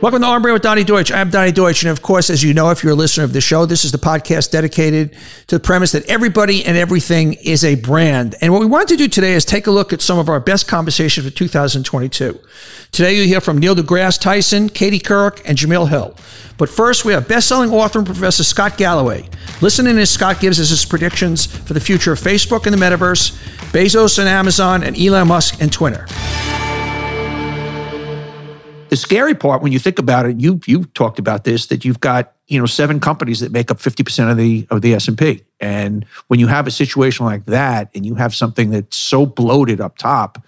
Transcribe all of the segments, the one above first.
Welcome to On Brand with Donny Deutsch. I'm Donny Deutsch. And of course, as you know, if you're a listener of the show, this is the podcast dedicated to the premise that everybody and everything is a brand. And what we want to do today is take a look at some of our best conversations for 2022. Today, you hear from Neil deGrasse Tyson, Katie Couric, and Jemele Hill. But first, we have best-selling author and professor Scott Galloway. Listen in as Scott gives us his predictions for the future of Facebook and the metaverse, Bezos and Amazon, and Elon Musk and Twitter the scary part when you think about it, you you talked about this that you've got you know seven companies that make up fifty percent of the of the S and when you have a situation like that, and you have something that's so bloated up top,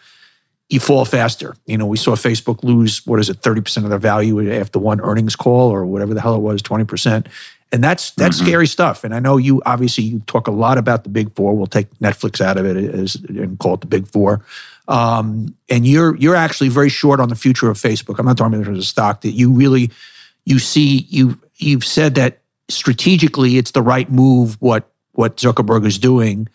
you fall faster. You know, we saw Facebook lose what is it, thirty percent of their value after one earnings call or whatever the hell it was, twenty percent. And that's that's mm-hmm. scary stuff. And I know you obviously you talk a lot about the big four. We'll take Netflix out of it as, and call it the big four. Um, and you're you're actually very short on the future of Facebook. I'm not talking about the stock that you really you see you you've said that strategically it's the right move what what Zuckerberg is doing,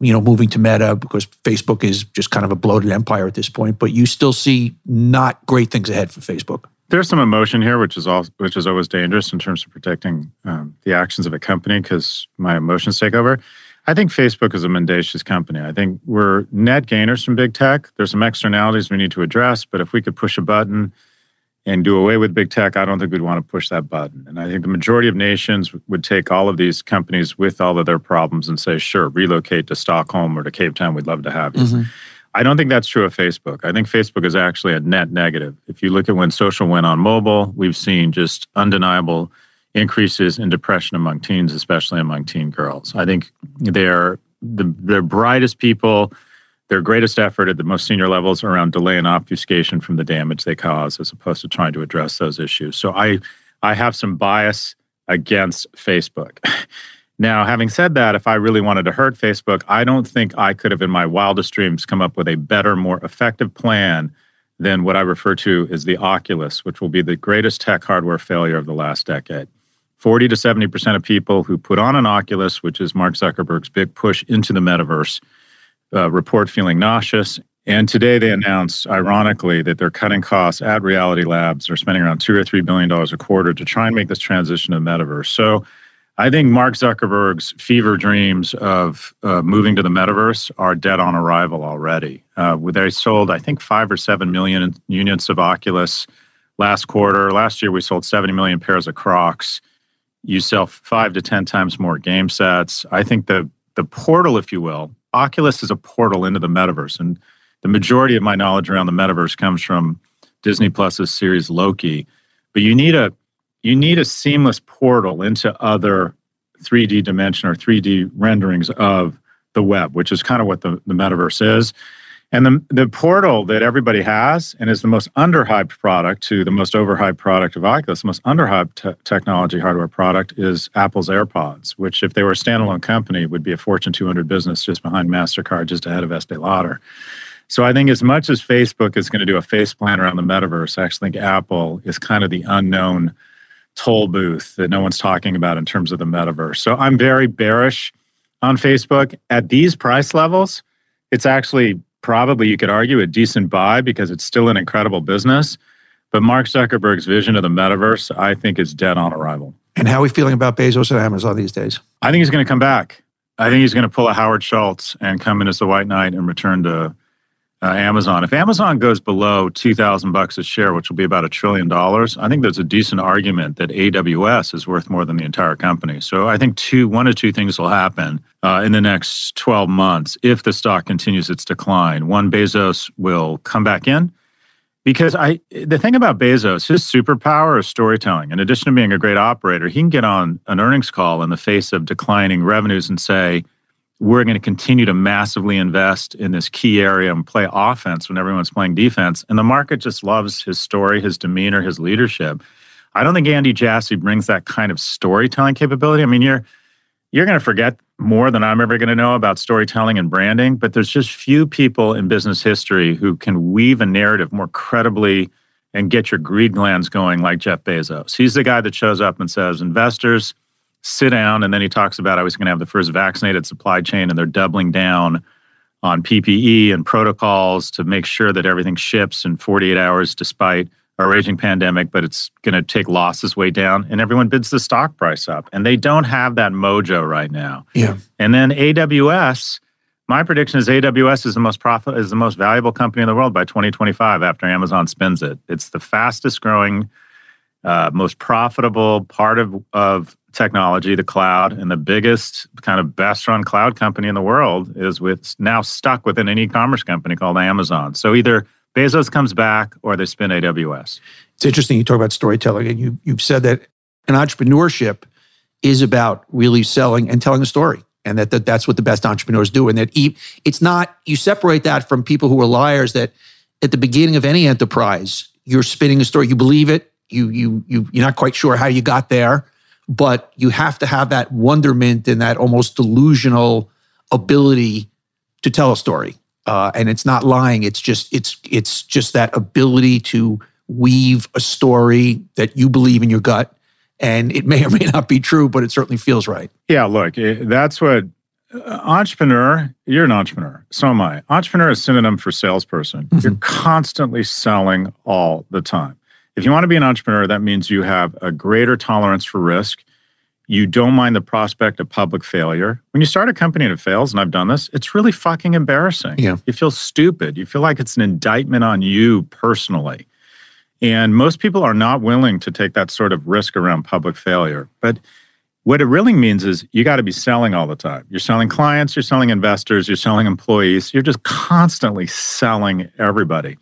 you know, moving to Meta because Facebook is just kind of a bloated empire at this point. But you still see not great things ahead for Facebook. There's some emotion here, which is all which is always dangerous in terms of protecting um, the actions of a company because my emotions take over. I think Facebook is a mendacious company. I think we're net gainers from big tech. There's some externalities we need to address, but if we could push a button and do away with big tech, I don't think we'd want to push that button. And I think the majority of nations would take all of these companies with all of their problems and say, sure, relocate to Stockholm or to Cape Town. We'd love to have you. Mm-hmm. I don't think that's true of Facebook. I think Facebook is actually a net negative. If you look at when social went on mobile, we've seen just undeniable increases in depression among teens, especially among teen girls. I think they're the, brightest people, their greatest effort at the most senior levels around delay and obfuscation from the damage they cause, as opposed to trying to address those issues. So I, I have some bias against Facebook. now, having said that, if I really wanted to hurt Facebook, I don't think I could have, in my wildest dreams, come up with a better, more effective plan than what I refer to as the Oculus, which will be the greatest tech hardware failure of the last decade. 40 to 70% of people who put on an Oculus, which is Mark Zuckerberg's big push into the metaverse, uh, report feeling nauseous. And today they announced, ironically, that they're cutting costs at Reality Labs. They're spending around two or three billion dollars a quarter to try and make this transition to the metaverse. So I think Mark Zuckerberg's fever dreams of uh, moving to the metaverse are dead on arrival already. Uh, they sold, I think, five or seven million units of Oculus last quarter. Last year, we sold 70 million pairs of Crocs you sell five to 10 times more game sets. I think the, the portal, if you will, Oculus is a portal into the metaverse. And the majority of my knowledge around the metaverse comes from Disney Plus's series Loki. But you need a you need a seamless portal into other 3D dimension or 3D renderings of the web, which is kind of what the, the metaverse is. And the, the portal that everybody has and is the most underhyped product to the most overhyped product of Oculus, the most underhyped te- technology hardware product is Apple's AirPods, which if they were a standalone company would be a Fortune 200 business just behind MasterCard, just ahead of Estee Lauder. So I think as much as Facebook is going to do a face plan around the metaverse, I actually think Apple is kind of the unknown toll booth that no one's talking about in terms of the metaverse. So I'm very bearish on Facebook at these price levels. It's actually probably you could argue a decent buy because it's still an incredible business. But Mark Zuckerberg's vision of the metaverse, I think, is dead on arrival. And how are we feeling about Bezos and Amazon these days? I think he's going to come back. I think he's going to pull a Howard Schultz and come in as the white knight and return to uh, Amazon. If Amazon goes below 2000 bucks a share, which will be about a trillion dollars, I think there's a decent argument that AWS is worth more than the entire company. So I think two one or two things will happen uh, in the next 12 months if the stock continues its decline. One Bezos will come back in because I the thing about Bezos, his superpower is storytelling. In addition to being a great operator, he can get on an earnings call in the face of declining revenues and say, we're going to continue to massively invest in this key area and play offense when everyone's playing defense. And the market just loves his story, his demeanor, his leadership. I don't think Andy Jassy brings that kind of storytelling capability. I mean, you're you're going to forget more than I'm ever going to know about storytelling and branding, but there's just few people in business history who can weave a narrative more credibly and get your greed glands going like Jeff Bezos. He's the guy that shows up and says, investors, sit down. And then he talks about I was going to have the first vaccinated supply chain, and they're doubling down on PPE and protocols to make sure that everything ships in 48 hours despite a raging pandemic, but it's going to take losses way down, and everyone bids the stock price up. And they don't have that mojo right now. Yeah. And then AWS, my prediction is AWS is the most profit is the most valuable company in the world by 2025 after Amazon spins it. It's the fastest growing, uh, most profitable part of, of technology, the cloud, and the biggest kind of best run cloud company in the world is with now stuck within an e-commerce company called Amazon. So either Bezos comes back or they spin AWS. It's interesting you talk about storytelling, and you you've said that an entrepreneurship is about really selling and telling a story, and that, that that's what the best entrepreneurs do, and that it's not you separate that from people who are liars. That at the beginning of any enterprise, you're spinning a story, you believe it, you you you you're not quite sure how you got there, but you have to have that wonderment and that almost delusional ability to tell a story uh, and it's not lying. It's just it's it's just that ability to weave a story that you believe in your gut, and it may or may not be true, but it certainly feels right. Yeah, look, that's what uh, entrepreneur. You're an entrepreneur, so am I. Entrepreneur is synonym for salesperson. Mm-hmm. You're constantly selling all the time. If you want to be an entrepreneur, that means you have a greater tolerance for risk you don't mind the prospect of public failure. When you start a company and it fails, and I've done this, it's really fucking embarrassing. Yeah. You feel stupid. You feel like it's an indictment on you personally. And most people are not willing to take that sort of risk around public failure. But what it really means is you got to be selling all the time. You're selling clients, you're selling investors, you're selling employees, you're just constantly selling everybody.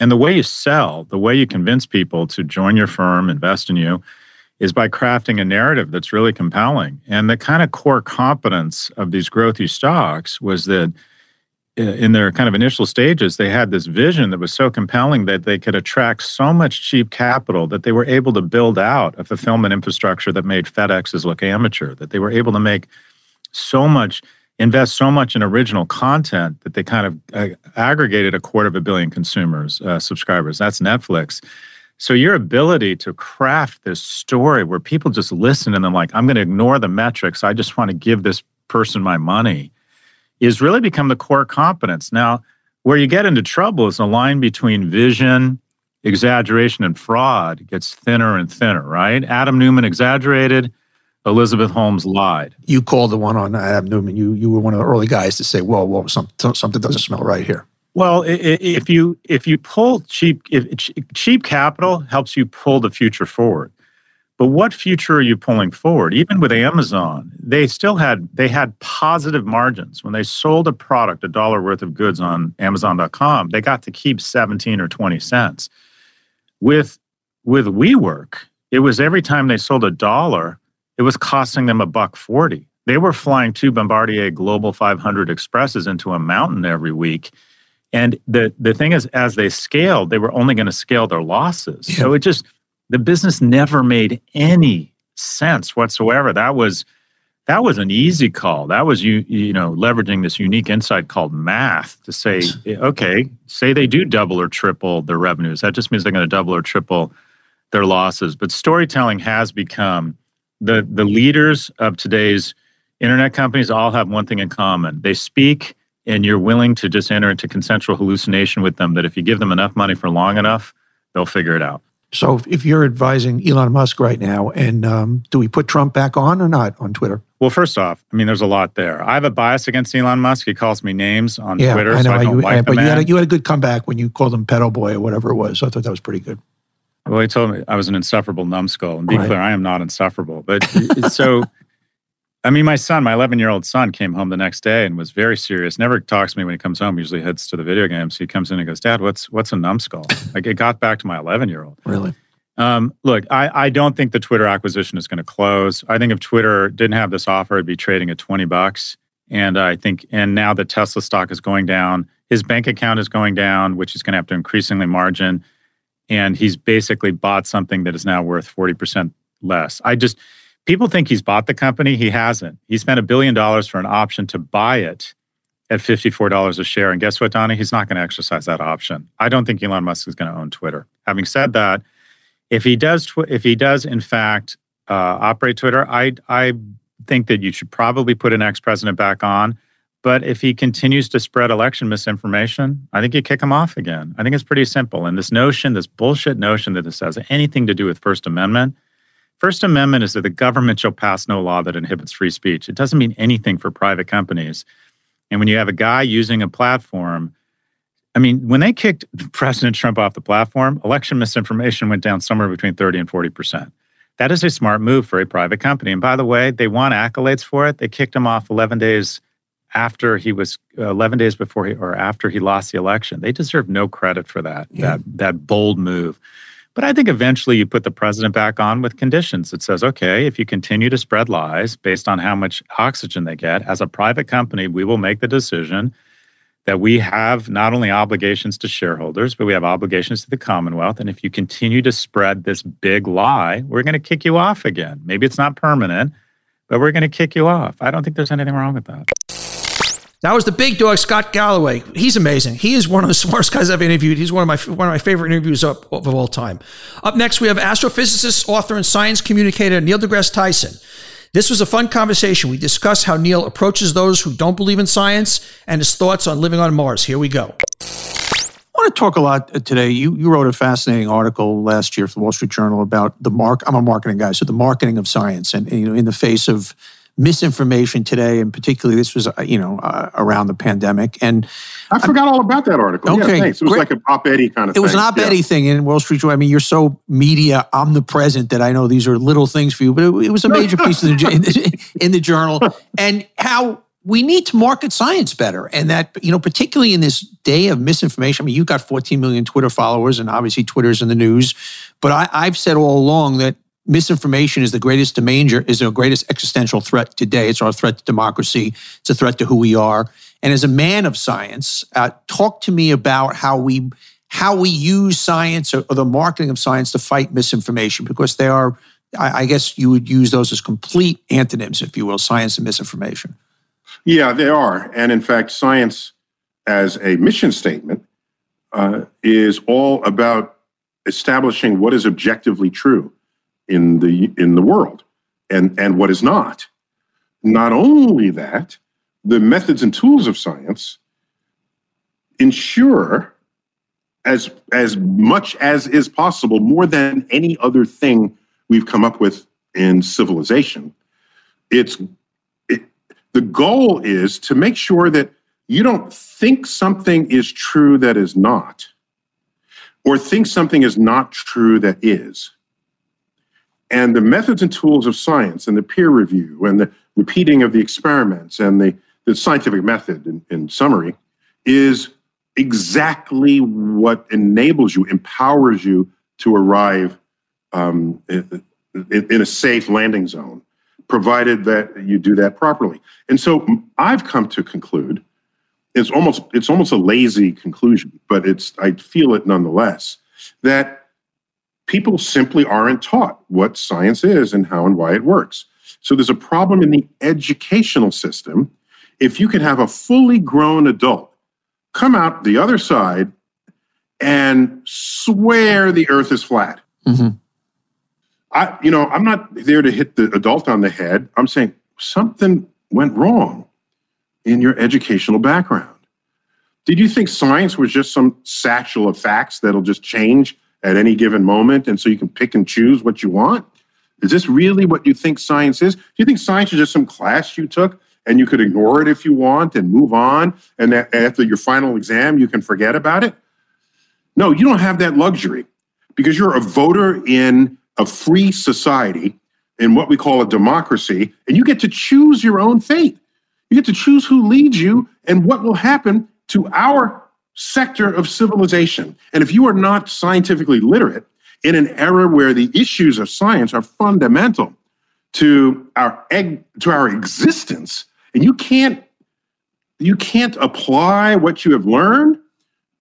And the way you sell, the way you convince people to join your firm, invest in you, is by crafting a narrative that's really compelling. And the kind of core competence of these growthy stocks was that uh, in their kind of initial stages, they had this vision that was so compelling that they could attract so much cheap capital that they were able to build out a fulfillment infrastructure that made FedExes look amateur, that they were able to make so much, invest so much in original content that they kind of uh, aggregated a quarter of a billion consumers, uh, subscribers. That's Netflix. So your ability to craft this story where people just listen and they're like, I'm going to ignore the metrics. I just want to give this person my money is really become the core competence. Now, where you get into trouble is the line between vision, exaggeration, and fraud gets thinner and thinner, right? Adam Neumann exaggerated, Elizabeth Holmes lied. You called the one on Adam Neumann. You you were one of the early guys to say, "Whoa, whoa, something something doesn't smell right here." Well, if you if you pull cheap if cheap capital helps you pull the future forward. But what future are you pulling forward? Even with Amazon, they still had they had positive margins. When they sold a product, a dollar worth of goods on Amazon.com, they got to keep 17 or 20 cents. With with WeWork, it was every time they sold a dollar, it was costing them a buck 40. They were flying two Bombardier Global 500 Expresses into a mountain every week and the the thing is, as they scaled, they were only going to scale their losses. Yeah. So it just the business never made any sense whatsoever. That was that was an easy call. That was you you know leveraging this unique insight called math to say, okay, say they do double or triple their revenues. That just means they're going to double or triple their losses. But storytelling has become the the leaders of today's internet companies all have one thing in common. They speak and you're willing to just enter into consensual hallucination with them that if you give them enough money for long enough, they'll figure it out. So, if you're advising Elon Musk right now, and um, do we put Trump back on or not on Twitter? Well, first off, I mean, there's a lot there. I have a bias against Elon Musk. He calls me names on yeah, Twitter, I know. so I don't you, like But you had, a, you had a good comeback when you called him pedo boy or whatever it was. So I thought that was pretty good. Well, he told me I was an insufferable numbskull. And be right. clear, I am not insufferable. But so I mean, my son, my 11 year old son, came home the next day and was very serious. Never talks to me when he comes home. Usually heads to the video games. He comes in and goes, "Dad, what's what's a numbskull?" like it got back to my 11 year old. Really? Um, look, I, I don't think the Twitter acquisition is going to close. I think if Twitter didn't have this offer, it'd be trading at 20 bucks. And I think, and now the Tesla stock is going down. His bank account is going down, which is going to have to increasingly margin. And he's basically bought something that is now worth 40% less. I just, people think he's bought the company. He hasn't. He spent a billion dollars for an option to buy it at $54 a share. And guess what, Donny? He's not going to exercise that option. I don't think Elon Musk is going to own Twitter. Having said that, if he does, if he does in fact uh, operate Twitter, I I think that you should probably put an ex-president back on. But if he continues to spread election misinformation, I think you kick him off again. I think it's pretty simple. And this notion, this bullshit notion that this has anything to do with First Amendment, First Amendment is that the government shall pass no law that inhibits free speech. It doesn't mean anything for private companies. And when you have a guy using a platform, I mean, when they kicked President Trump off the platform, election misinformation went down somewhere between 30 and 40%. That is a smart move for a private company. And by the way, they won accolades for it. They kicked him off 11 days after he was uh, 11 days before he or after he lost the election. They deserve no credit for that yeah. that that bold move. But I think eventually you put the president back on with conditions that says, okay, if you continue to spread lies based on how much oxygen they get, as a private company, we will make the decision that we have not only obligations to shareholders, but we have obligations to the Commonwealth. And if you continue to spread this big lie, we're going to kick you off again. Maybe it's not permanent, but we're going to kick you off. I don't think there's anything wrong with that. That was the big dog, Scott Galloway. He's amazing. He is one of the smartest guys I've interviewed. He's one of my one of my favorite interviews of, of all time. Up next, we have astrophysicist, author, and science communicator Neil deGrasse Tyson. This was a fun conversation. We discussed how Neil approaches those who don't believe in science and his thoughts on living on Mars. Here we go. I want to talk a lot uh, today. You you wrote a fascinating article last year for the Wall Street Journal about the mark. I'm a marketing guy, so the marketing of science, and you know, in the face of misinformation today, and particularly this was uh, you know uh, around the pandemic. And I forgot all about that article. Okay, yeah, thanks. It was great. like an op-ed kind of. Thing. It thing. was an op-ed yeah. thing in Wall Street Journal. I mean, you're so media omnipresent that I know these are little things for you, but it, it was a major piece in the, in the, in the journal, and how we need to market science better. And that, you know, particularly in this day of misinformation, I mean, you've got 14 million Twitter followers, and obviously Twitter's in the news. But I, I've said all along that misinformation is the greatest danger, is the greatest existential threat today. It's our threat to democracy. It's a threat to who we are. And as a man of science, uh, talk to me about how we how we use science or, or, the marketing of science to fight misinformation, because they are, I, I guess, you would use those as complete antonyms, if you will, science and misinformation. Yeah, they are, and in fact, science as a mission statement uh, is all about establishing what is objectively true in the in the world. And and what is not? Not only that the methods and tools of science ensure as as much as is possible more than any other thing we've come up with in civilization. It's it, the goal is to make sure that you don't think something is true that is not or think something is not true that is and the methods and tools of science and the peer review and the repeating of the experiments and the, the scientific method, in, in summary, is exactly what enables you, empowers you to arrive um, in, in a safe landing zone, provided that you do that properly. And so I've come to conclude it's almost it's almost a lazy conclusion, but it's I feel it nonetheless that people simply aren't taught what science is and how and why it works. So there's a problem in the educational system. If you can have a fully grown adult come out the other side and swear the earth is flat. Mm-hmm. I, you know, I'm not there to hit the adult on the head. I'm saying something went wrong in your educational background. Did you think science was just some satchel of facts that'll just change at any given moment. And so you can pick and choose what you want. Is this really what you think science is? Do you think science is just some class you took and you could ignore it if you want and move on? And that after your final exam, you can forget about it? No, you don't have that luxury because you're a voter in a free society in what we call a democracy, and you get to choose your own fate. You get to choose who leads you and what will happen to our sector of civilization. And if you are not scientifically literate in an era where the issues of science are fundamental to our to our existence, and you can't you can't apply what you have learned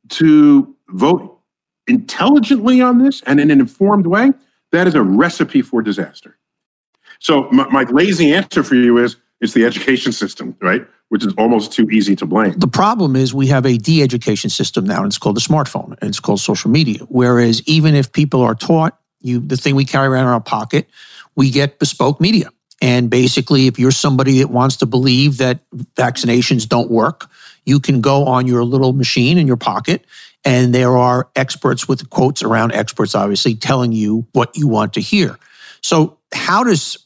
to vote intelligently on this and in an informed way, that is a recipe for disaster. So my, my lazy answer for you is it's the education system, right? which is almost too easy to blame. The problem is we have a de education system now, and it's called the smartphone, and it's called social media. Whereas even if people are taught, you the thing we carry around in our pocket, we get bespoke media. And basically, if you're somebody that wants to believe that vaccinations don't work, you can go on your little machine in your pocket, and there are experts with quotes around experts, obviously, telling you what you want to hear. So, how does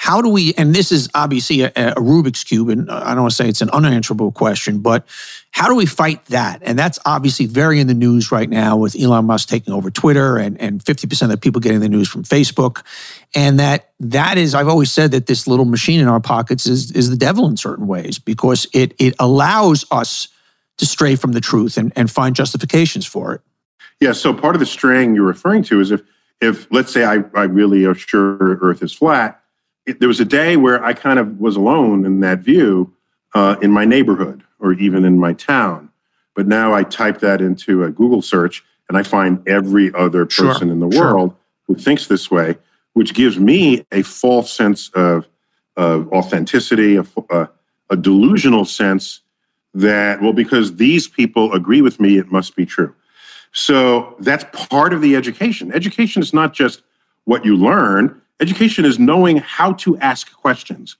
how do we, and this is obviously a, a, Rubik's Cube, and I don't want to say it's an unanswerable question, but how do we fight that? And that's obviously very in the news right now with Elon Musk taking over Twitter and, and 50% of the people getting the news from Facebook. And that that is, I've always said that this little machine in our pockets is, is the devil in certain ways because it, it allows us to stray from the truth and, and find justifications for it. Yeah, so part of the straying you're referring to is if, if let's say I, I really are sure Earth is flat, there was a day where I kind of was alone in that view uh, in my neighborhood or even in my town. But now I type that into a Google search and I find every other person sure, in the sure. world who thinks this way, which gives me a false sense of, of authenticity, a, a, a delusional sense that, well, because these people agree with me, it must be true. So that's part of the education. Education is not just what you learn, Education is knowing how to ask questions.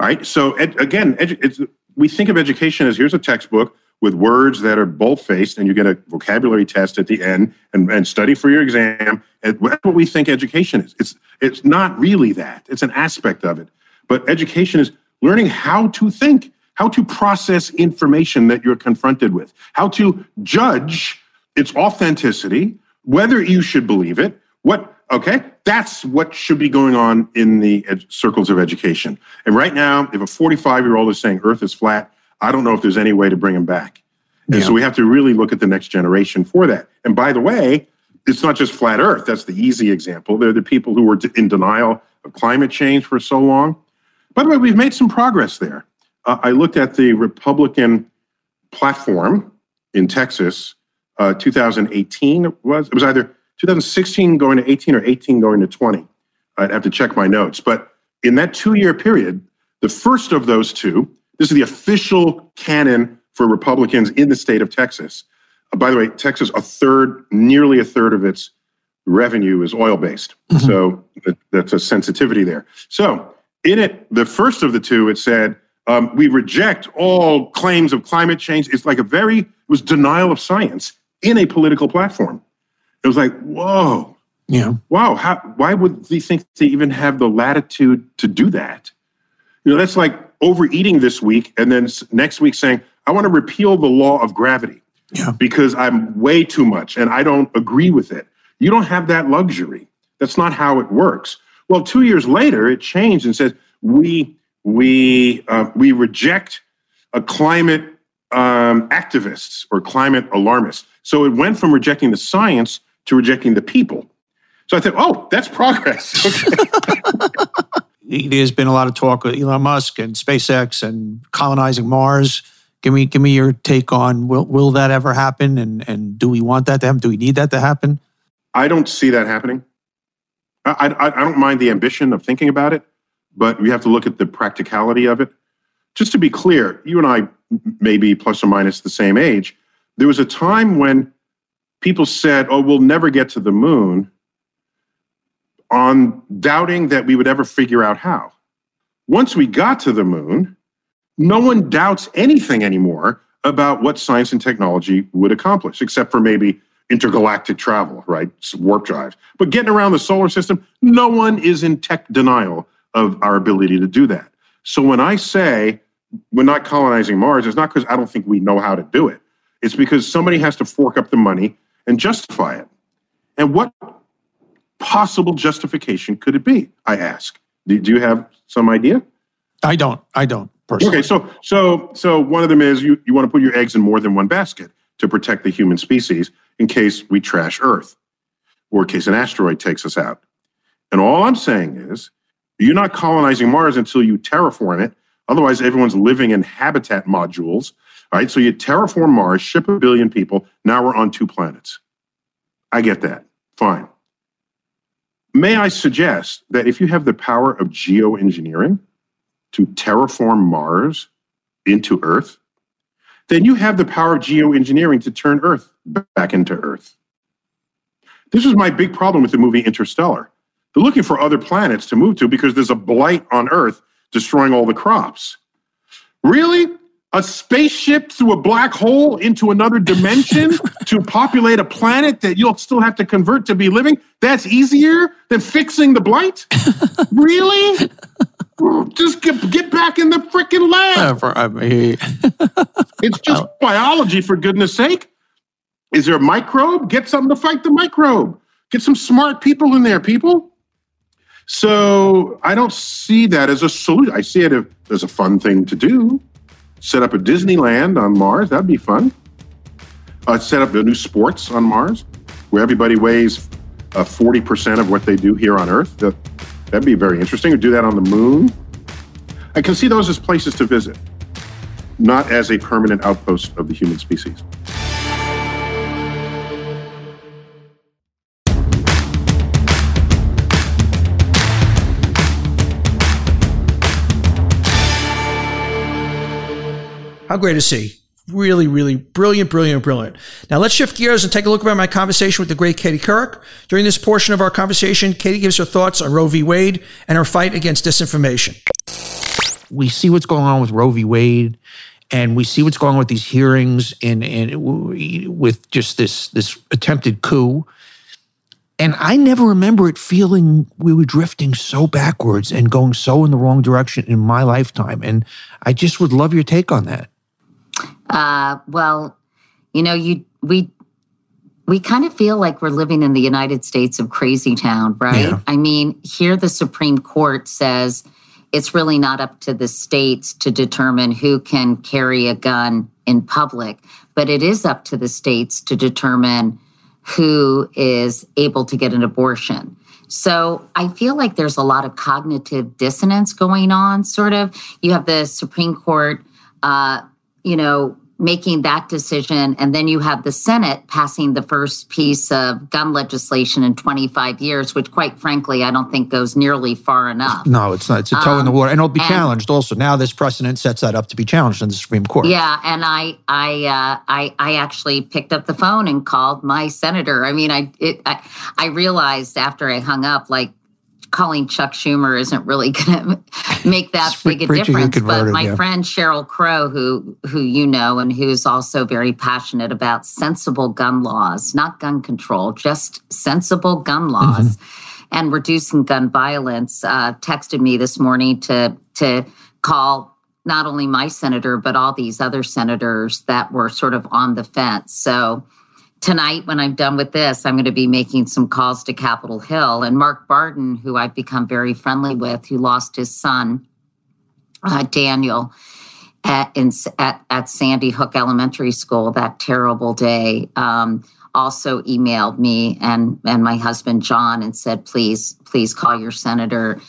All right. So ed, again, edu- we think of education as here's a textbook with words that are bold-faced, and you get a vocabulary test at the end, and, and study for your exam. And that's what we think education is. It's it's not really that. It's an aspect of it. But education is learning how to think, how to process information that you're confronted with, how to judge its authenticity, whether you should believe it, what Okay, that's what should be going on in the ed- circles of education. And right now, if a 45 year old is saying Earth is flat, I don't know if there's any way to bring him back. And yeah. so we have to really look at the next generation for that. And by the way, it's not just flat Earth. That's the easy example. They're the people who were in denial of climate change for so long. By the way, we've made some progress there. Uh, I looked at the Republican platform in Texas. Uh, 2018 it was it was either 2016 going to 18 or 18 going to 20. I'd have to check my notes. But in that two year period, the first of those two, this is the official canon for Republicans in the state of Texas. Uh, by the way, Texas, a third, nearly a third of its revenue is oil based. Mm-hmm. So that, that's a sensitivity there. So in it, the first of the two, it said, um, we reject all claims of climate change. It's like a very, it was denial of science in a political platform. It was like, whoa. Yeah. Wow. How, why would they think they even have the latitude to do that? You know, that's like overeating this week and then next week saying, I want to repeal the law of gravity yeah. because I'm way too much and I don't agree with it. You don't have that luxury. That's not how it works. Well, two years later, it changed and says we we uh, we reject a climate um, activists or climate alarmists. So it went from rejecting the science to rejecting the people. So I thought, oh, that's progress. There's been a lot of talk with Elon Musk and SpaceX and colonizing Mars. Give me, give me your take on will will that ever happen, and and do we want that to happen? Do we need that to happen? I don't see that happening. I, I, I don't mind the ambition of thinking about it, but we have to look at the practicality of it. Just to be clear, you and I may be plus or minus the same age. There was a time when people said, oh, we'll never get to the moon on doubting that we would ever figure out how. Once we got to the moon, no one doubts anything anymore about what science and technology would accomplish, except for maybe intergalactic travel, right? Warp drives. But getting around the solar system, no one is in tech denial of our ability to do that. So when I say we're not colonizing Mars, it's not because I don't think we know how to do it. It's because somebody has to fork up the money and justify it. And what possible justification could it be? I ask. Do, do you have some idea? I don't. I don't personally. Okay, so so so one of them is you, you want to put your eggs in more than one basket to protect the human species in case we trash Earth or in case an asteroid takes us out. And all I'm saying is you're not colonizing Mars until you terraform it. Otherwise, everyone's living in habitat modules all right, so you terraform Mars, ship a billion people. Now we're on two planets. I get that. Fine. May I suggest that if you have the power of geoengineering to terraform Mars into Earth, then you have the power of geoengineering to turn Earth back into Earth. This was my big problem with the movie Interstellar. They're looking for other planets to move to because there's a blight on Earth destroying all the crops. Really? A spaceship through a black hole into another dimension to populate a planet that you'll still have to convert to be living? That's easier than fixing the blight? really? Just get, get back in the freaking lab. It's just biology, for goodness sake. Is there a microbe? Get something to fight the microbe. Get some smart people in there, people. So I don't see that as a solution. I see it as a fun thing to do. Set up a Disneyland on Mars. That'd be fun. Uh, set up a new sports on Mars where everybody weighs uh, 40% of what they do here on Earth. That, that'd be very interesting. Or do that on the moon. I can see those as places to visit, not as a permanent outpost of the human species. How great is he? Really, really brilliant, brilliant, brilliant. Now let's shift gears and take a look at my conversation with the great Katie Couric. During this portion of our conversation, Katie gives her thoughts on Roe v. Wade and her fight against disinformation. we see what's going on with Roe v. Wade, and we see what's going on with these hearings and and with just this this attempted coup. And I never remember it feeling we were drifting so backwards and going so in the wrong direction in my lifetime. And I just would love your take on that. Uh, well, you know, you we we kind of feel like we're living in the United States of crazy town, right? Yeah. I mean, here the Supreme Court says it's really not up to the states to determine who can carry a gun in public, but it is up to the states to determine who is able to get an abortion. So I feel like there's a lot of cognitive dissonance going on, sort of. You have the Supreme Court, uh, you know, making that decision, and then you have the Senate passing the first piece of gun legislation in 25 years, which, quite frankly, I don't think goes nearly far enough. No, it's not. It's a toe in the Um, water, and it'll be and- challenged. Also, now this precedent sets that up to be challenged in the Supreme Court. Yeah, and I, I, uh, I, I actually picked up the phone and called my senator. I mean, I, it, I, I realized after I hung up, like calling Chuck Schumer isn't really going to make that big a difference. But my yeah. friend Sheryl Crow, who, who you know, and who's also very passionate about sensible gun laws, not gun control, just sensible gun laws. And reducing gun violence, uh, texted me this morning to to call not only my senator, but all these other senators that were sort of on the fence. So tonight, when I'm done with this, I'm going to be making some calls to Capitol Hill. And Mark Barden, who I've become very friendly with, who lost his son, uh, Daniel, at, in, at, at Sandy Hook Elementary School that terrible day, um, also emailed me and, and my husband, John, and said, please, please call your senator.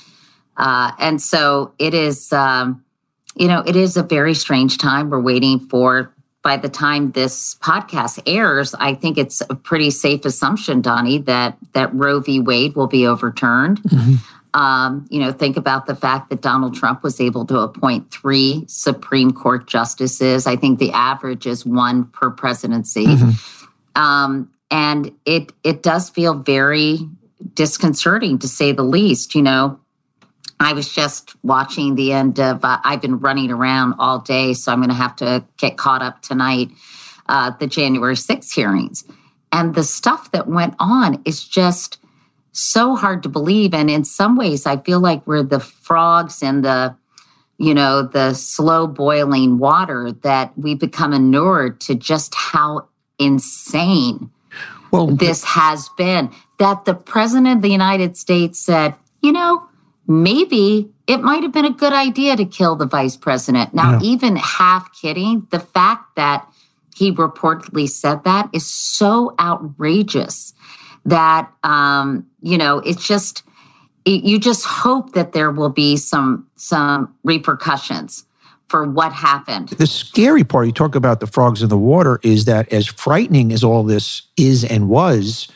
Uh, and so it is. Um, you know, it is a very strange time. We're waiting for, by the time this podcast airs, I think it's a pretty safe assumption, Donny, that that Roe v. Wade will be overturned. Um, you know, think about the fact that Donald Trump was able to appoint three Supreme Court justices. I think the average is one per presidency. Um, and it it does feel very disconcerting to say the least. You know, I was just watching the end of. Uh, I've been running around all day, so I'm going to have to get caught up tonight. Uh, the January 6th hearings, and the stuff that went on is just so hard to believe. And in some ways, I feel like we're the frogs in the, you know, the slow boiling water that we become inured to just how insane Well, this has been that the president of the United States said, you know, maybe it might have been a good idea to kill the vice president. Now, Yeah. even half kidding, the fact that he reportedly said that is so outrageous that, um, you know, it's just, it, you just hope that there will be some some repercussions for what happened. the scary part, you talk about the frogs in the water, is that as frightening as all this is and was,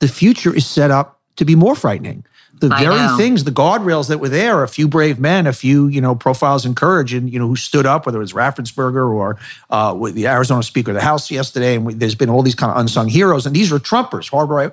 the future is set up to be more frightening. The I very know. things, the guardrails that were there, a few brave men, a few, you know, profiles in courage and, you know, who stood up, whether it was Raffensperger or uh, with the Arizona Speaker of the House yesterday. And we, there's been all these kind of unsung heroes. And these are Trumpers, hardware.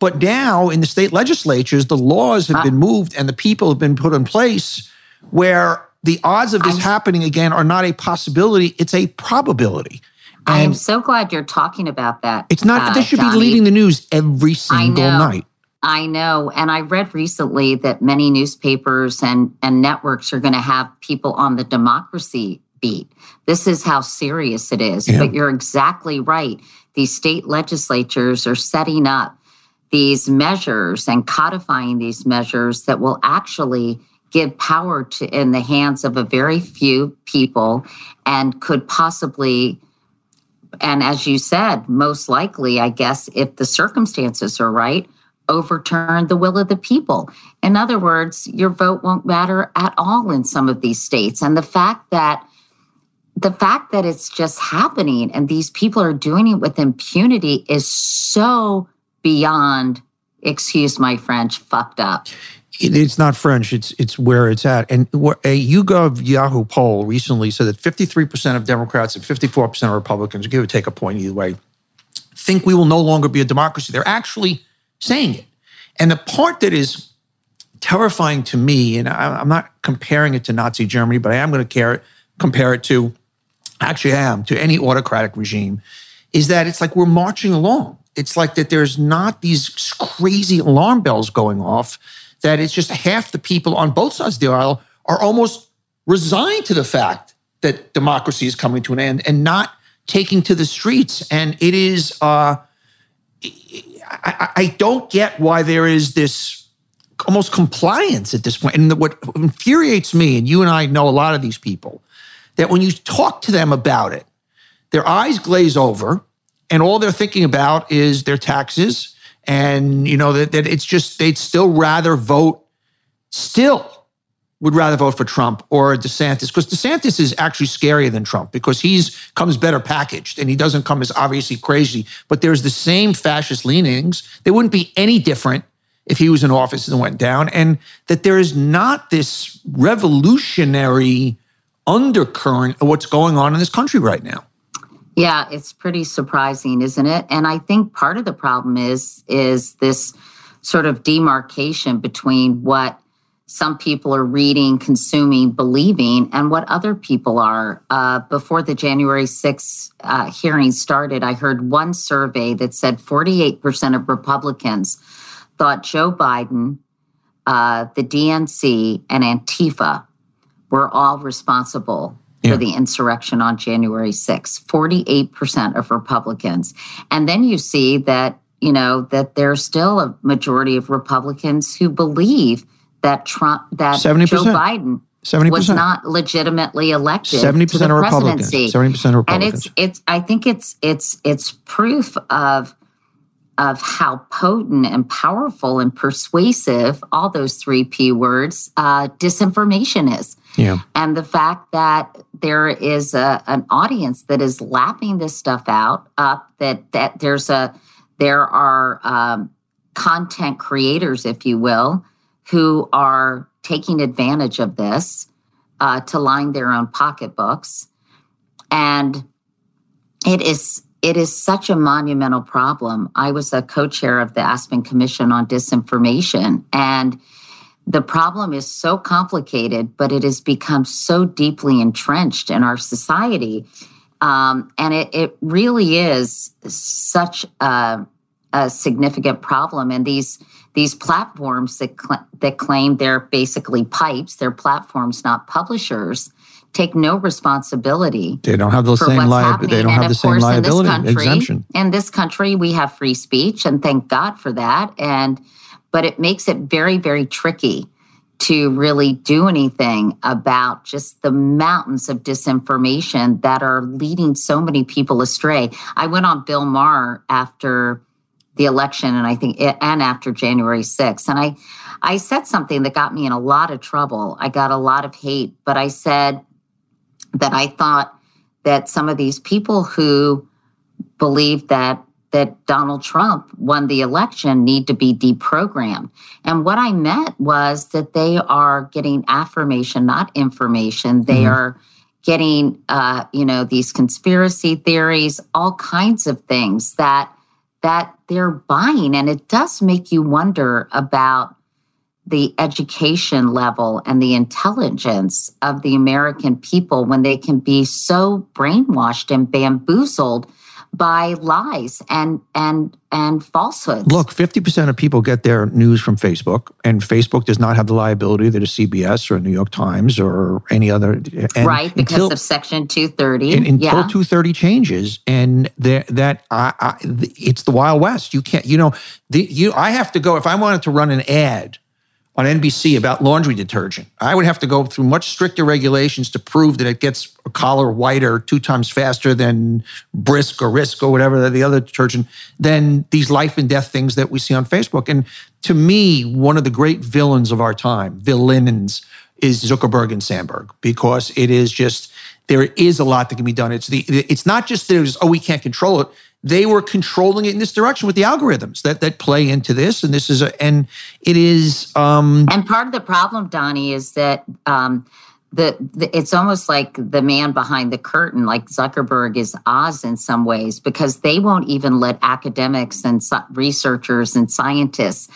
But now in the state legislatures, the laws have Uh, been moved and the people have been put in place where the odds of this I'm- happening again are not a possibility, it's a probability. I am so glad you're talking about that. it's not, uh, this should Johnny. be leading the news every single night. I know. And I read recently that many newspapers and, and networks are going to have people on the democracy beat. This is how serious it is. Yeah. But you're exactly right. These state legislatures are setting up these measures and codifying these measures that will actually give power to in the hands of a very few people and could possibly and as you said most likely i guess if the circumstances are right overturn the will of the people in other words your vote won't matter at all in some of these states and the fact that the fact that it's just happening and these people are doing it with impunity is so beyond excuse my french fucked up it's not French. It's it's where it's at. And a YouGov Yahoo poll recently said that 53% of Democrats and 54% of Republicans, give or take a point either way, think we will no longer be a democracy. They're actually saying it. And the part that is terrifying to me, and I, I'm not comparing it to Nazi Germany, but I am going to compare it to, actually, I am to any autocratic regime, is that it's like we're marching along. It's like that there's not these crazy alarm bells going off that it's just half the people on both sides of the aisle are almost resigned to the fact that democracy is coming to an end and not taking to the streets. And it is, uh, I, I don't get why there is this almost compliance at this point. And what infuriates me, and you and I know a lot of these people, that when you talk to them about it, their eyes glaze over and all they're thinking about is their taxes and you know that, that it's just they'd still rather vote still would rather vote for Trump or DeSantis because DeSantis is actually scarier than Trump because he's comes better packaged and he doesn't come as obviously crazy but there's the same fascist leanings they wouldn't be any different if he was in office and went down and that there is not this revolutionary undercurrent of what's going on in this country right now Yeah, it's pretty surprising, isn't it? And I think part of the problem is is this sort of demarcation between what some people are reading, consuming, believing, and what other people are. Uh, before the January 6th uh, hearing started, I heard one survey that said 48% of Republicans thought Joe Biden, uh, the DNC, and Antifa were all responsible Yeah. for the insurrection on January 6th. 48% of Republicans. And then you see that, you know, that there's still a majority of Republicans who believe that Trump, that 70%. Joe Biden 70%. was not legitimately elected 70% to of Republicans. 70% of And Republicans. it's it's I think it's it's it's proof of of how potent and powerful and persuasive all those three P words uh, disinformation is. yeah. And the fact that there is a, an audience that is lapping this stuff out up, that that there's a there are um, content creators, if you will, who are taking advantage of this uh, to line their own pocketbooks, and it is it is such a monumental problem. I was a co-chair of the Aspen Commission on Disinformation, and the problem is so complicated, but it has become so deeply entrenched in our society. Um, and it, it really is such a, a significant problem. And these these platforms that cl- that claim they're basically pipes, they're platforms, not publishers, take no responsibility They don't have the same liability. They don't and have the of same course, liability in this country, exemption. in this country, we have free speech, and thank God for that. And but it makes it very, very tricky to really do anything about just the mountains of disinformation that are leading so many people astray. I went on Bill Maher after the election, and I think and after January 6th, and I I said something that got me in a lot of trouble. I got a lot of hate, but I said that I thought that some of these people who believe that that Donald Trump won the election need to be deprogrammed. And what I meant was that they are getting affirmation, not information. They Mhm. are getting, uh, you know, these conspiracy theories, all kinds of things that that they're buying. And it does make you wonder about the education level and the intelligence of the American people when they can be so brainwashed and bamboozled by lies and and and falsehoods. Look, 50% of people get their news from Facebook, and Facebook does not have the liability that a CBS or a New York Times or any other. right, because until, of Section 230. And, until yeah. 230 changes, and the, that I, I, it's the Wild West. You can't, you know, the, you. I have to go if I wanted to run an ad on NBC about laundry detergent. I would have to go through much stricter regulations to prove that it gets a collar whiter two times faster than Brisk or Risk or whatever the other detergent than these life and death things that we see on Facebook. And to me, one of the great villains of our time, villains, is Zuckerberg and Sandberg because it is just there is a lot that can be done. It's the it's not just there's oh we can't control it they were controlling it in this direction with the algorithms that that play into this. And this is a and it is um and part of the problem Donny is that um the, the, it's almost like the man behind the curtain like zuckerberg is oz in some ways because they won't even let academics and researchers and scientists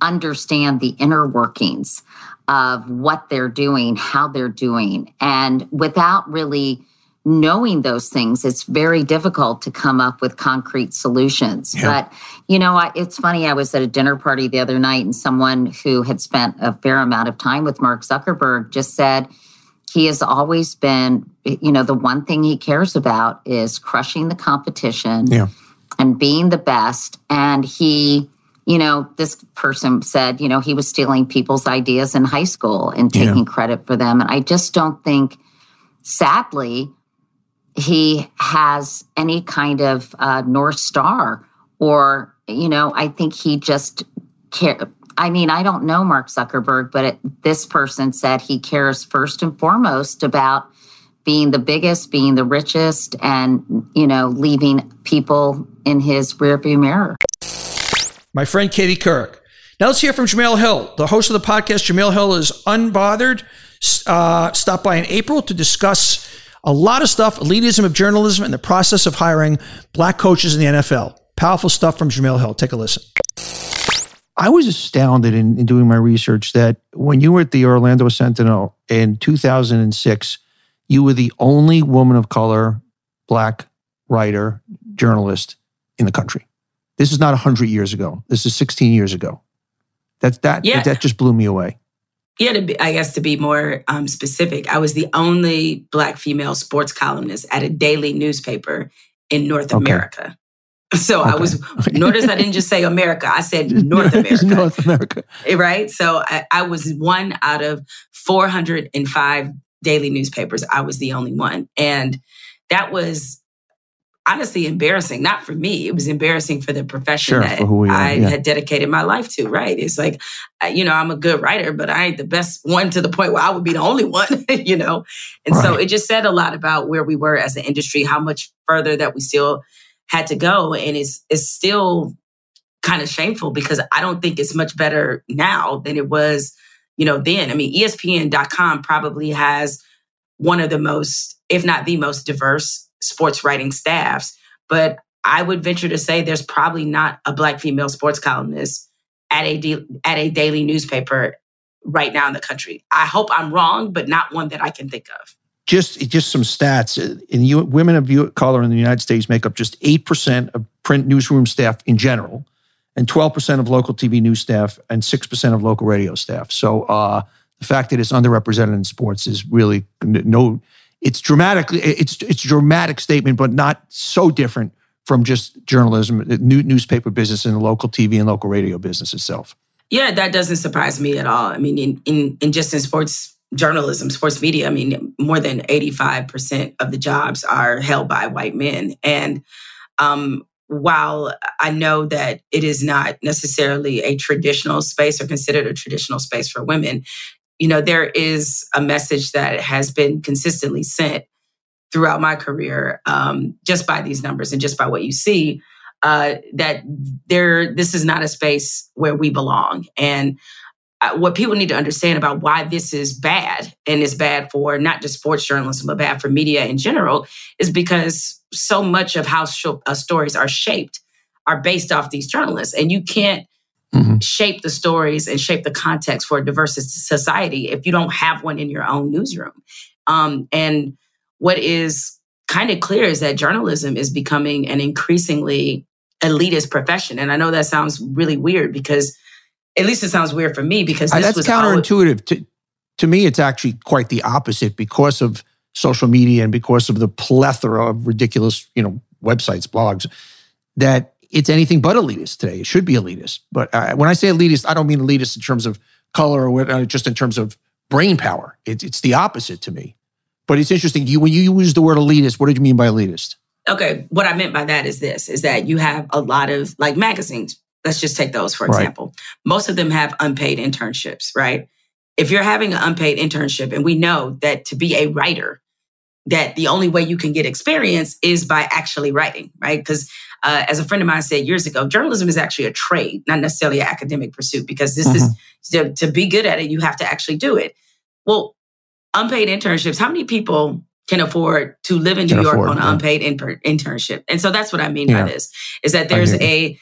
understand the inner workings of what they're doing how they're doing. And without really knowing those things, it's very difficult to come up with concrete solutions. Yeah. But, you know, I, it's funny. I was at a dinner party the other night, and someone who had spent a fair amount of time with Mark Zuckerberg just said he has always been, you know, the one thing he cares about is crushing the competition yeah. and being the best. And he, you know, this person said, you know, he was stealing people's ideas in high school and taking yeah. credit for them. And I just don't think, sadly, he has any kind of uh, North Star or, you know, I think he just care. I mean, I don't know Mark Zuckerberg, but it, this person said he cares first and foremost about being the biggest, being the richest, and, you know, leaving people in his rearview mirror. My friend Katie Couric. Now let's hear from Jemele Hill, the host of the podcast. Jemele Hill is unbothered. Uh, stopped by in April to discuss a lot of stuff, elitism of journalism and the process of hiring black coaches in the NFL. Powerful stuff from Jemele Hill. Take a listen. I was astounded in, in, doing my research that when you were at the Orlando Sentinel in 2006, you were the only woman of color, black writer, journalist in the country. This is not 100 years ago. This is 16 years ago. That, that, yeah. that, that just blew me away yeah, to be, I guess to be more um, specific, I was the only Black female sports columnist at a daily newspaper in North okay. America. So okay. I was, notice I didn't just say America, I said North America. North America. Eh, right? So I, I was one out of 405 daily newspapers. I was the only one. And that was honestly embarrassing, not for me. It was embarrassing for the profession sure, that I yeah. had dedicated my life to, right? It's like, you know, I'm a good writer, but I ain't the best one to the point where I would be the only one, you know? And right. so it just said a lot about where we were as an industry, how much further that we still had to go. And it's, it's still kind of shameful because I don't think it's much better now than it was, you know, then. I mean, ESPN.com probably has one of the most, if not the most diverse sports writing staffs. But I would venture to say there's probably not a black female sports columnist at a at a daily newspaper right now in the country. I hope I'm wrong, but not one that I can think of. Just just some stats. In you, women of color in the United States make up just eight percent of print newsroom staff in general, and twelve percent of local TV news staff, and six percent of local radio staff. So uh, the fact that it's underrepresented in sports is really no it's dramatically it's it's dramatic statement, but not so different from just journalism, new, newspaper business, and the local TV and local radio business itself. Yeah, that doesn't surprise me at all. I mean, in in, in just in sports journalism, sports media, I mean, more than eighty five percent of the jobs are held by white men, and um, while I know that it is not necessarily a traditional space or considered a traditional space for women, you know, there is a message that has been consistently sent throughout my career, um, just by these numbers and just by what you see, uh, that there, this is not a space where we belong. And uh, what people need to understand about why this is bad and is bad for not just sports journalism, but bad for media in general, is because so much of how sh- uh, stories are shaped are based off these journalists. And you can't mm-hmm. shape the stories and shape the context for a diverse society if you don't have one in your own newsroom. Um, and what is kind of clear is that journalism is becoming an increasingly elitist profession. And I know that sounds really weird because, at least it sounds weird for me because that's counterintuitive. to, to me, it's actually quite the opposite because of social media and because of the plethora of ridiculous, you know, websites, blogs, that it's anything but elitist today. It should be elitist. But uh, when I say elitist, I don't mean elitist in terms of color or what, uh, just in terms of brain power. It, it's the opposite to me. But it's interesting. You when you use the word elitist, what did you mean by elitist? Okay, what I meant by that is this: is that you have a lot of like magazines. Let's just take those for example. Right. Most of them have unpaid internships, right? If you're having an unpaid internship, and we know that to be a writer, that the only way you can get experience is by actually writing, right? Because uh, as a friend of mine said years ago, journalism is actually a trade, not necessarily an academic pursuit, because this mm-hmm. is to, to be good at it, you have to actually do it. Well, unpaid internships, how many people can afford to live in New York afford, on an yeah. unpaid internship? And so that's what I mean yeah. by this is that there's a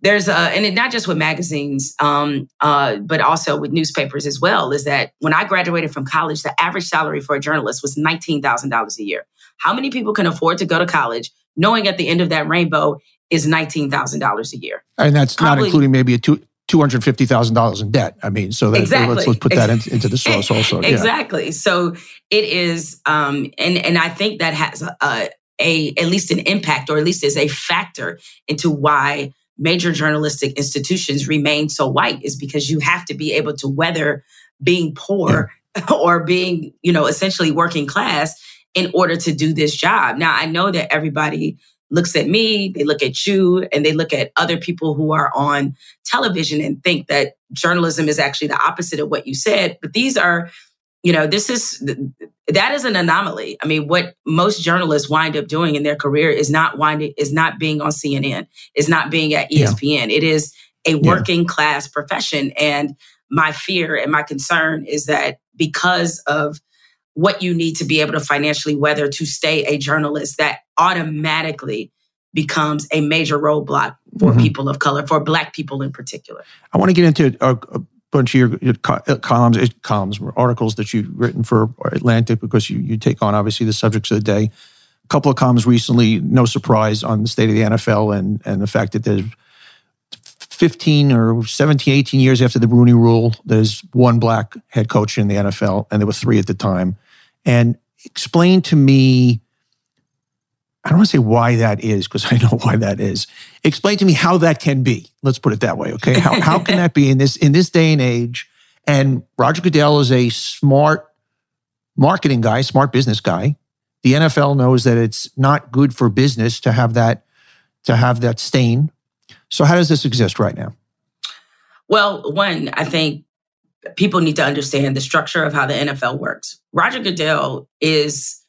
there's a and it, not just with magazines um, uh, but also with newspapers as well is that when i graduated from college the average salary for a journalist was $19000 a year how many people can afford to go to college knowing at the end of that rainbow is $19000 a year and that's Probably, not including maybe a two two hundred fifty thousand dollars in debt. I mean, so that, exactly. let's, let's put that in, into the source also. Yeah. Exactly. So it is, um, and and I think that has a, a at least an impact, or at least is a factor into why major journalistic institutions remain so white is because you have to be able to weather being poor yeah. or being, you know, essentially working class in order to do this job. Now, I know that everybody looks at me, they look at you, and they look at other people who are on television and think that journalism is actually the opposite of what you said. But these are, you know, this is that is an anomaly. I mean, what most journalists wind up doing in their career is not winding is not being on CNN, is not being at ESPN. Yeah. It is a working yeah. class profession. And my fear and my concern is that because of what you need to be able to financially weather to stay a journalist, that automatically becomes a major roadblock for mm-hmm. people of color, for Black people in particular. I want to get into a, a bunch of your, uh, columns, columns, articles that you've written for Atlantic because you, you take on obviously the subjects of the day. A couple of columns recently, no surprise, on the state of the NFL and, and the fact that there's 15 or 17, 18 years after the Rooney rule, there's one black head coach in the NFL, and there were three at the time. And explain to me I don't want to say why that is because I know why that is. Explain to me how that can be. Let's put it that way, okay? How, how can that be in this in this day and age? And Roger Goodell is a smart marketing guy, smart business guy. The NFL knows that it's not good for business to have that to have that stain. So how does this exist right now? Well, one, I think people need to understand the structure of how the NFL works. Roger Goodell is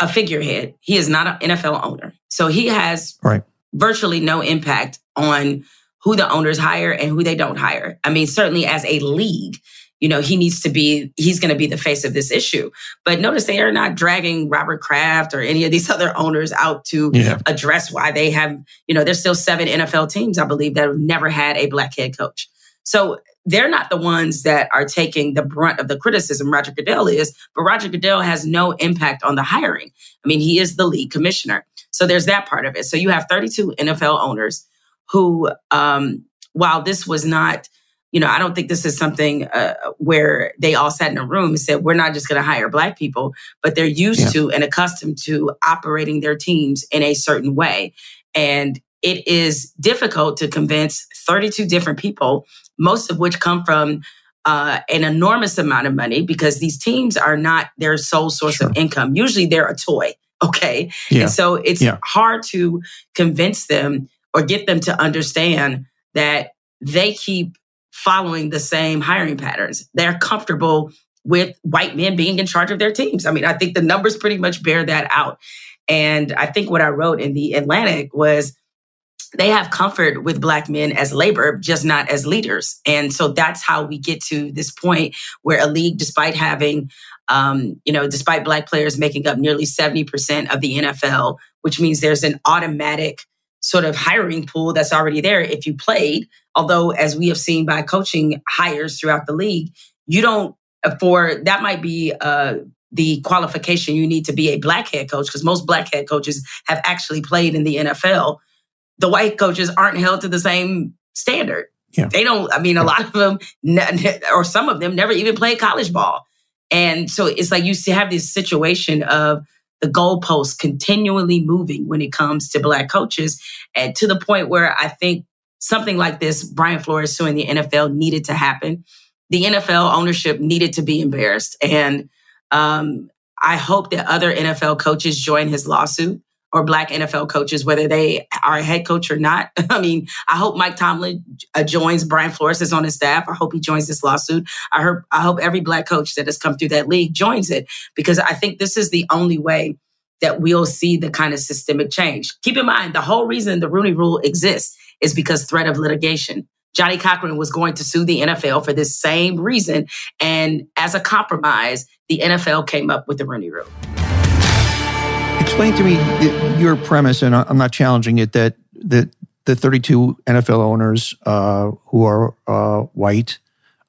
a figurehead. He is not an NFL owner. So he has right. virtually no impact on who the owners hire and who they don't hire. I mean, certainly as a league, you know, he needs to be, he's going to be the face of this issue. But notice they are not dragging Robert Kraft or any of these other owners out to yeah. address why they have, you know, there's still seven NFL teams, I believe, that have never had a black head coach. So they're not the ones that are taking the brunt of the criticism. Roger Goodell is, but Roger Goodell has no impact on the hiring. I mean, he is the league commissioner. So there's that part of it. So you have 32 NFL owners who, um, while this was not, you know, I don't think this is something uh, where they all sat in a room and said, we're not just going to hire Black people, but they're used yeah. to and accustomed to operating their teams in a certain way. And it is difficult to convince 32 different people most of which come from uh, an enormous amount of money because these teams are not their sole source sure. of income. Usually they're a toy. Okay. Yeah. And so it's yeah. hard to convince them or get them to understand that they keep following the same hiring patterns. They're comfortable with white men being in charge of their teams. I mean, I think the numbers pretty much bear that out. And I think what I wrote in the Atlantic was they have comfort with black men as labor, just not as leaders. And so that's how we get to this point where a league, despite having, um, you know, despite black players making up nearly 70% of the NFL, which means there's an automatic sort of hiring pool that's already there if you played. Although, as we have seen by coaching hires throughout the league, you don't for that might be uh, the qualification you need to be a black head coach because most black head coaches have actually played in the NFL. The white coaches aren't held to the same standard. Yeah. They don't, I mean, a lot of them, or some of them, never even played college ball. And so it's like you have this situation of the goalposts continually moving when it comes to black coaches, and to the point where I think something like this, Brian Flores suing the NFL, needed to happen. The NFL ownership needed to be embarrassed. And um, I hope that other NFL coaches join his lawsuit or black NFL coaches, whether they are a head coach or not. I mean, I hope Mike Tomlin uh, joins Brian Flores is on his staff. I hope he joins this lawsuit. I hope I hope every black coach that has come through that league joins it because I think this is the only way that we'll see the kind of systemic change. Keep in mind, the whole reason the Rooney Rule exists is because threat of litigation. Johnnie Cochran was going to sue the NFL for this same reason. And as a compromise, the NFL came up with the Rooney Rule. Explain to me your premise, and I'm not challenging it, that, that the 32 NFL owners uh, who are uh, white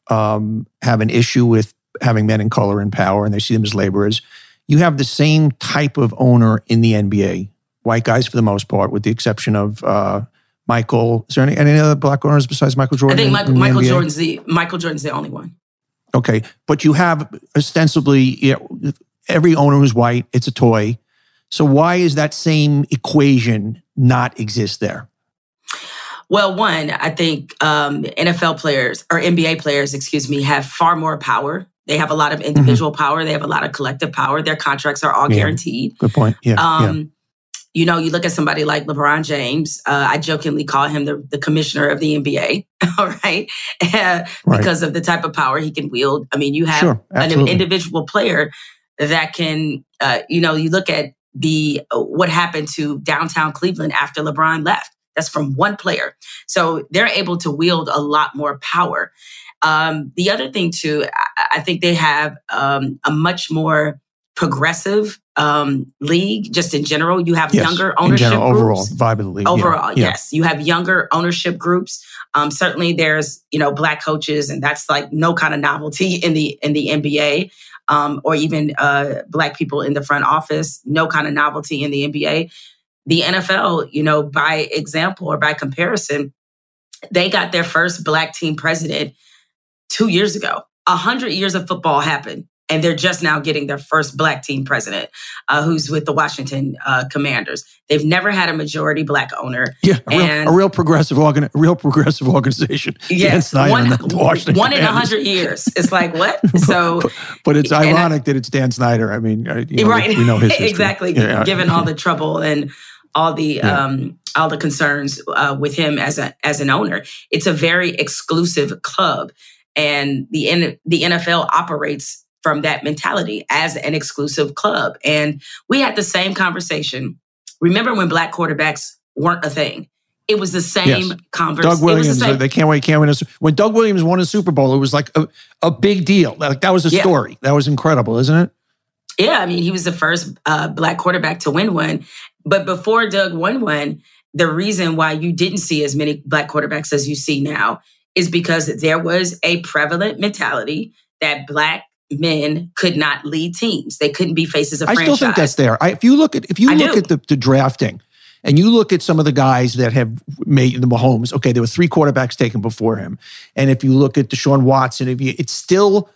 um, have an issue with having men in color in power and they see them as laborers. You have the same type of owner in the NBA, white guys for the most part, with the exception of uh, Michael. Is there any, any other black owners besides Michael Jordan? I think Michael, Michael Jordan's the Michael Jordan's the only one. Okay, but you have ostensibly you know, every owner who's white. It's a toy. So why is that same equation not exist there? Well, one, I think um, NFL players or NBA players, excuse me, have far more power. They have a lot of mm-hmm. individual mm-hmm. power. They have a lot of collective power. Their contracts are all yeah. guaranteed. Good point. Yeah. Um, yeah you know, you look at somebody like LeBron James. Uh, I jokingly call him the, the commissioner of the NBA, all right? right? because of the type of power he can wield. I mean, you have sure, an individual player that can, uh, you know, you look at the uh, what happened to downtown Cleveland after LeBron left. That's from one player. So they're able to wield a lot more power. Um, the other thing, too, I, I think they have um, a much more progressive um, league, just in general. You have yes, younger ownership general, groups. Overall, vibe of the league. Overall, yeah. yes. You have younger ownership groups. Um, certainly there's, you know, black coaches, and that's like no kind of novelty in the in the NBA. Um, or even uh, black people in the front office, no kind of novelty in the NBA. The NFL, you know, by example or by comparison, they got their first black team president two years ago. A hundred years of football happened and they're just now getting their first black team president, uh, who's with the Washington uh, Commanders. They've never had a majority black owner. Yeah, a, real, a real, progressive organ, real progressive organization. Yes, one, one in a hundred years. It's like what? So, but, but it's ironic I, that it's Dan Snyder. I mean, you know, right? We, know his exactly. Yeah. Given all the trouble and all the yeah. um, all the concerns uh, with him as a as an owner, it's a very exclusive club, and the N- the NFL operates from that mentality as an exclusive club. And we had the same conversation. Remember when black quarterbacks weren't a thing? It was the same yes. conversation. Doug Williams, the they can't wait, can't win. A, when Doug Williams won a Super Bowl, it was like a, a big deal. Like that was a yeah. story. That was incredible, isn't it? Yeah, I mean, he was the first uh, black quarterback to win one. But before Doug won one, the reason why you didn't see as many black quarterbacks as you see now is because there was a prevalent mentality that black men could not lead teams. They couldn't be faces of I franchise. still think that's there. I, if you look at if you I look do. at the, the, drafting and you look at some of the guys that have made the Mahomes, okay, there were three quarterbacks taken before him. And if you look at Deshaun Watson, if you it's still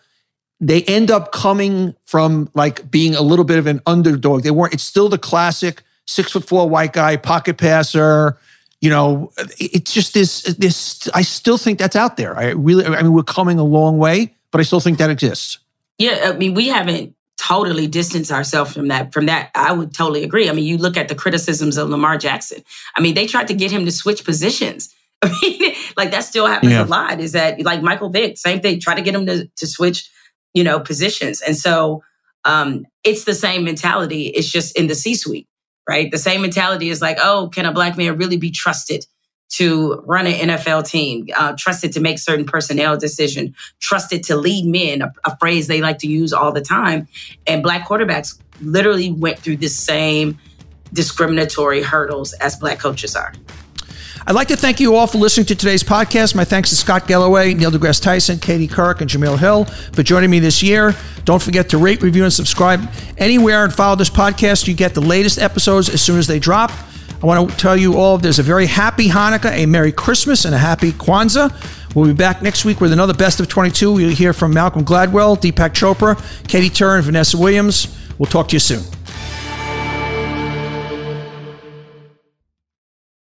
they end up coming from like being a little bit of an underdog. They weren't, it's still the classic six foot four white guy, pocket passer. You know, it's just this this I still think that's out there. I really I mean we're coming a long way, but I still think that exists. Yeah, I mean, we haven't totally distanced ourselves from that. From that, I would totally agree. I mean, you look at the criticisms of Lamar Jackson. I mean, they tried to get him to switch positions. I mean, like that still happens yeah. a lot. Is that like Michael Vick? Same thing. Try to get him to to switch, you know, positions. And so um, it's the same mentality. It's just in the C suite, right? The same mentality is like, oh, can a black man really be trusted? To run an NFL team, uh, trusted to make certain personnel decisions, trusted to lead men, a, a, phrase they like to use all the time. And black quarterbacks literally went through the same discriminatory hurdles as Black coaches are. I'd like to thank you all for listening to today's podcast. My thanks to Scott Galloway, Neil deGrasse Tyson, Katie Couric, and Jemele Hill for joining me this year. Don't forget to rate, review, and subscribe anywhere and follow this podcast. You get the latest episodes as soon as they drop. I want to tell you all there's a very happy Hanukkah, a Merry Christmas, and a happy Kwanzaa. We'll be back next week with another Best of 22. We'll hear from Malcolm Gladwell, Deepak Chopra, Katie Tur, and Vanessa Williams. We'll talk to you soon.